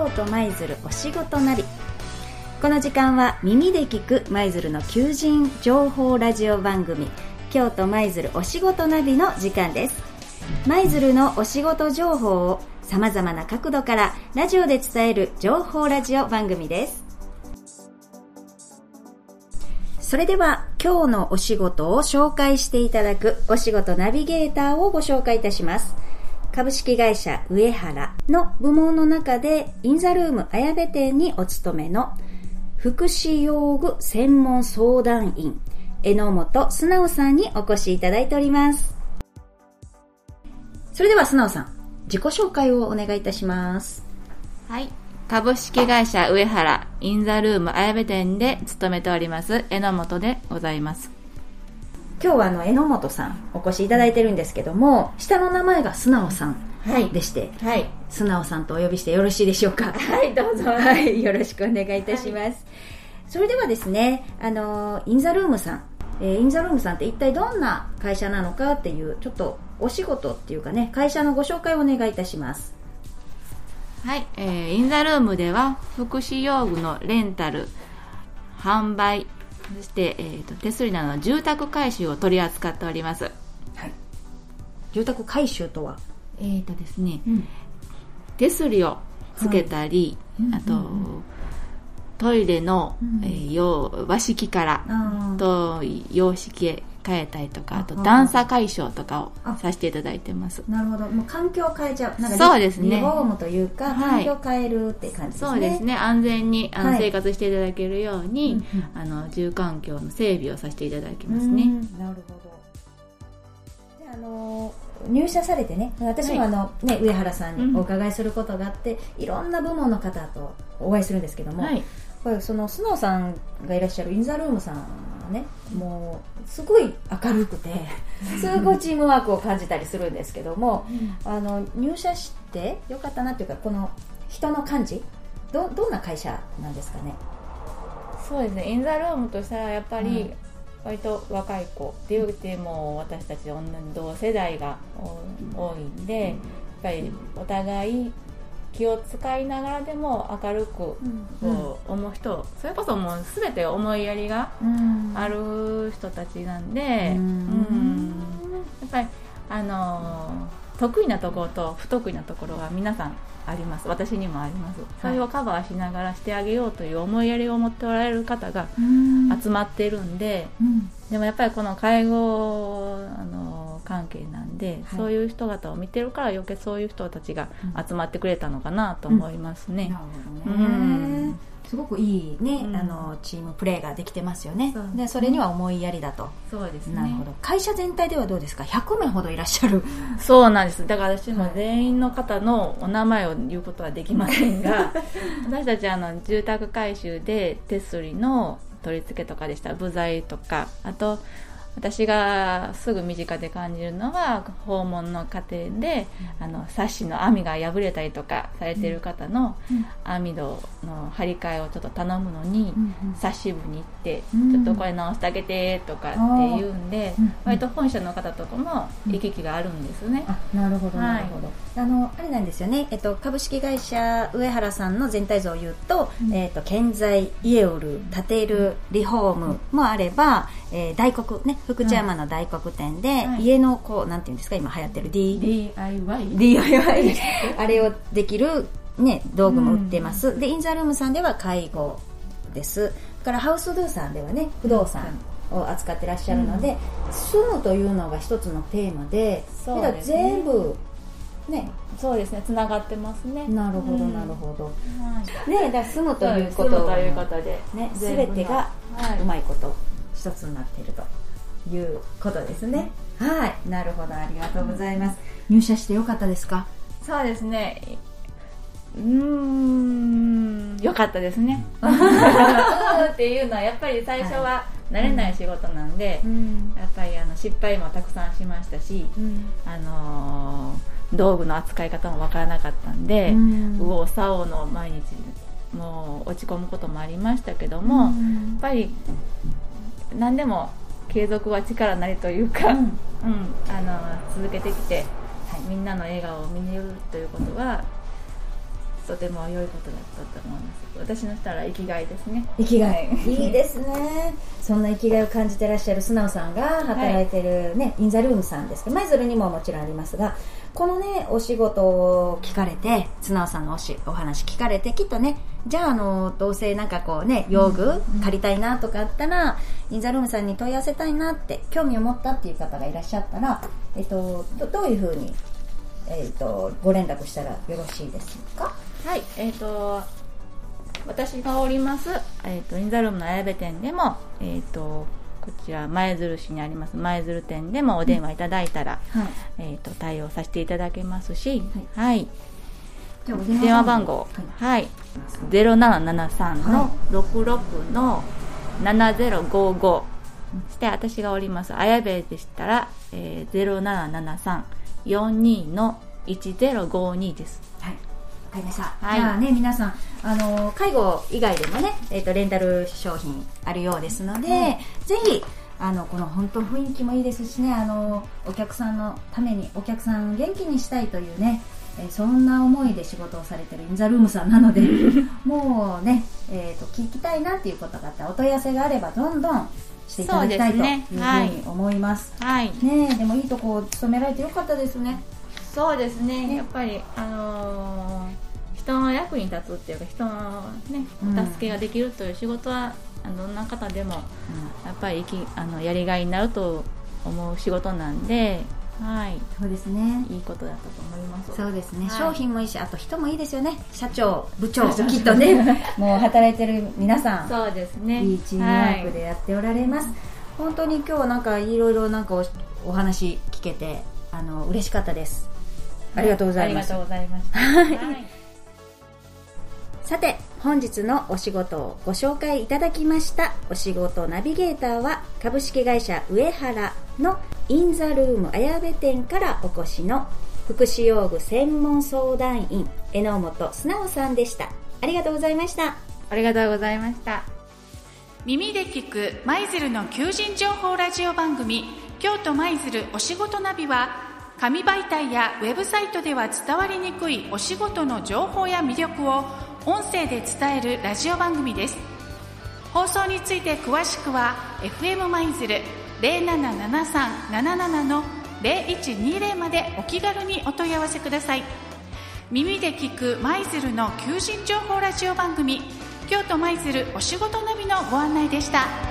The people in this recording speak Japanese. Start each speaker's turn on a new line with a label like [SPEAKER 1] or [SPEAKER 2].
[SPEAKER 1] 京都舞鶴お仕事ナビこの時間は耳で聞く舞鶴の求人情報ラジオ番組京都舞鶴お仕事ナビの時間です。舞鶴のお仕事情報をさまざまな角度からラジオで伝える情報ラジオ番組です。それでは今日のお仕事を紹介していただくお仕事ナビゲーターをご紹介いたします。株式会社上原の部門の中でインザルーム綾部店にお勤めの福祉用具専門相談員榎本素直さんにお越しいただいております。それでは素直さん自己紹介をお願いいたします。
[SPEAKER 2] はい。株式会社上原インザルーム綾部店で勤めております榎本でございます。
[SPEAKER 1] 今日はあの榎本さんお越しいただいてるんですけども下の名前が素直さん
[SPEAKER 2] はい。
[SPEAKER 1] でして、
[SPEAKER 2] はい。
[SPEAKER 1] 素直さんとお呼びしてよろしいでしょうか？
[SPEAKER 2] はいどうぞ。
[SPEAKER 1] はいよろしくお願いいたします、それではですねあのインザルームさん、えーインザルームさんって一体どんな会社なのかっていうちょっとお仕事っていうかね会社のご紹介をお願いいたします。
[SPEAKER 2] はい、えー、インザルームでは福祉用具のレンタル販売そして、えー、と手すりなどの住宅改修を取り扱っております。
[SPEAKER 1] はい。住宅改修とは、
[SPEAKER 2] えーとですね
[SPEAKER 1] うん。
[SPEAKER 2] 手すりをつけたり、
[SPEAKER 1] うん
[SPEAKER 2] あと、
[SPEAKER 1] うんうん。
[SPEAKER 2] トイレの、
[SPEAKER 1] うん。
[SPEAKER 2] えー用和式からと洋式へ変えたりとかあと
[SPEAKER 1] あ
[SPEAKER 2] 段差解消とかを
[SPEAKER 1] あ
[SPEAKER 2] させていただいてます。
[SPEAKER 1] なるほど。もう環境を変えちゃう。なんかリ
[SPEAKER 2] そうですね。
[SPEAKER 1] リフォームというか
[SPEAKER 2] はい。
[SPEAKER 1] 環境を変えるって感じですね、
[SPEAKER 2] そうですね。安全にあの、
[SPEAKER 1] はい。
[SPEAKER 2] 生活していただけるように、
[SPEAKER 1] うん
[SPEAKER 2] あの住環境の整備をさせていただき
[SPEAKER 1] うん
[SPEAKER 2] ますね、
[SPEAKER 1] なるほど。であの入社されてね私も
[SPEAKER 2] はい。
[SPEAKER 1] あの、ね、上原さんにお伺いすることがあって、いろんな部門の方とお会いするんですけども、
[SPEAKER 2] はい。
[SPEAKER 1] これそのスノーさんがいらっしゃるインザルームさんはねもうすごい明るくて すごいチームワークを感じたりするんですけどもあの入社してよかったなっていうかこの人の感じ？どどんな会社なんですかね？
[SPEAKER 2] そうですね。インザルームとしたらやっぱ
[SPEAKER 1] はい
[SPEAKER 2] り割と若い子って言っても私たち同同世代が多多いんでやっぱりお互い気を使いながらでも明るくこう思う人それこそもう全て思いやりが
[SPEAKER 1] うん。
[SPEAKER 2] ある人たちなんで、
[SPEAKER 1] うん。
[SPEAKER 2] うん。やっぱりあのー得意なところと不得意なところは皆さんあります。私にもあります。それをカバーしながらしてあげようという思いやりを持っておられる方が
[SPEAKER 1] うん。
[SPEAKER 2] 集まってるんで、
[SPEAKER 1] うん。
[SPEAKER 2] でもやっぱりこの介護あの関係なんで、
[SPEAKER 1] はい。
[SPEAKER 2] そういう人方を見てるから余計そういう人たちが集まってくれたのかなと思いますね、
[SPEAKER 1] すごくいいね、
[SPEAKER 2] うん。
[SPEAKER 1] あのチームプレーができてますよね。
[SPEAKER 2] そう。
[SPEAKER 1] でそれには思いやりだと、
[SPEAKER 2] そうですね。
[SPEAKER 1] なるほど。会社全体ではどうですか？100名ほどいらっしゃる。
[SPEAKER 2] そうなんです。だから私も全員の方のお名前を言うことはできませんが 私たちあの住宅改修で手すりの取り付けとかでした。ら部材とか。あと私がすぐ身近で感じるのは訪問の過程で、あのサッシの網が破れたりとかされてる方の網戸の張り替えをちょっと頼むのに、サッシ部に行って、
[SPEAKER 1] うん。
[SPEAKER 2] ちょっとこれ直してあげてとかって言うんで、
[SPEAKER 1] うん
[SPEAKER 2] 割と本社の方とかも行き来があるんですね、
[SPEAKER 1] あなるほど
[SPEAKER 2] はい。
[SPEAKER 1] なるほど、あのあれなんですよね、えっと、株式会社上原さんの全体像を言うと,、えっと建材家を売る建てるリフォームもあれば、えー大黒ね福知山の大黒店で、
[SPEAKER 2] はい。
[SPEAKER 1] 家のこうなんていうんですか今流行ってる D
[SPEAKER 2] DIY
[SPEAKER 1] DIY あれをできる、ね、道具も売ってます、でインザルームさんでは介護です。からハウスドゥさんではね不動産を扱ってらっしゃるので、住むというのが一つのテーマで
[SPEAKER 2] そうですね。
[SPEAKER 1] 全部ね。
[SPEAKER 2] そうですね。つながってますね。
[SPEAKER 1] なるほど
[SPEAKER 2] うん。
[SPEAKER 1] なるほど、
[SPEAKER 2] はい。
[SPEAKER 1] ねだ住むということ
[SPEAKER 2] です。住むということで。
[SPEAKER 1] ね
[SPEAKER 2] 全
[SPEAKER 1] てが
[SPEAKER 2] はい。う
[SPEAKER 1] まいこと一つになっているということですね、はい。なるほど。ありがとうございます、入社してよかったですか？
[SPEAKER 2] そうですね。うーん。よかったですね。っていうのはやっぱり最初は慣れない仕事なんで、
[SPEAKER 1] ん。
[SPEAKER 2] やっぱりあの失敗もたくさんしましたし、あのー道具の扱い方もわからなかったんで、
[SPEAKER 1] うん。
[SPEAKER 2] 右往左往の毎日もう落ち込むこともありましたけども、やっぱり何でも継続は力なりというか、
[SPEAKER 1] うん。
[SPEAKER 2] うんあの続けてきて、はい、みんなの笑顔を見れるということはとても良いことだったと思います私のしたら生きがいですね。
[SPEAKER 1] 生きがい。いいですね。そんな生きがいを感じてらっしゃる素直さんが働いてるね、インザルームさんですけど舞鶴にももちろんありますがこのねお仕事を聞かれて素直さんのおしお話聞かれてきっとねじゃああのどうせなんかこうね用具借りたいなとかあったら、インザルームさんに問い合わせたいなって興味を持ったっていう方がいらっしゃったら、えっと、どどういうふうに、えっと、ご連絡したらよろしいですか？
[SPEAKER 2] はいえっ、と私がおります、えー、とインザルームの綾部店でも、えー、とこちら舞鶴市にあります舞鶴店でもお電話いただいたら、
[SPEAKER 1] はい。
[SPEAKER 2] えー、と対応させていただけますし、はい。
[SPEAKER 1] じゃあお
[SPEAKER 2] 電話番号、はい、0773の66の7055そして私がおります綾部でしたら、えー、077342の1052です。
[SPEAKER 1] はい、わかりました。
[SPEAKER 2] はい
[SPEAKER 1] じゃあね、皆さん、あの、介護以外でもね、えっ、と、レンタル商品あるようですので、ぜひ、あの、この本当雰囲気もいいですしね、あの、お客さんのために、お客さんを元気にしたいというね、えーそんな思いで仕事をされてるインザルームさんなので、もうね、えっ、と、聞きたいなっていうことがあったら、お問い合わせがあれば、どんどんしていただきたいというふうに思います。
[SPEAKER 2] はい
[SPEAKER 1] ねえでもいいとこ勤められてよかったですね。
[SPEAKER 2] そうですね。
[SPEAKER 1] ね。
[SPEAKER 2] やっぱりあのー人の役に立つっていうか人のね
[SPEAKER 1] うん。
[SPEAKER 2] お助けができるという仕事は、あのどんな方でもやっぱり生きあのやりがいになると思う仕事なんではい。
[SPEAKER 1] そうですね。
[SPEAKER 2] いいことだったと思います。
[SPEAKER 1] そうですね、
[SPEAKER 2] はい。
[SPEAKER 1] 商品もいいしあと人もいいですよね。社長部長 きっとね。もう働いてる皆さん。
[SPEAKER 2] そうですね。
[SPEAKER 1] いいチームワークでやっておられます、本当に今日はなんかいろいろなんかおお話聞けてあの嬉しかったです。ありがとうございます。
[SPEAKER 2] ありがとうございました。はい。
[SPEAKER 1] さて本日のお仕事をご紹介いただきました。お仕事ナビゲーターは株式会社上原のインザルーム綾部店からお越しの福祉用具専門相談員榎本素直さんでした。ありがとうございました。
[SPEAKER 2] ありがとうございました。
[SPEAKER 3] 耳で聞く舞鶴の求人情報ラジオ番組京都舞鶴お仕事ナビは紙媒体やウェブサイトでは伝わりにくいお仕事の情報や魅力を音声で伝えるラジオ番組です放送について詳しくは FM 舞鶴077377の0120までお気軽にお問い合わせください耳で聞く舞鶴の求人情報ラジオ番組京都舞鶴お仕事ナビのご案内でした。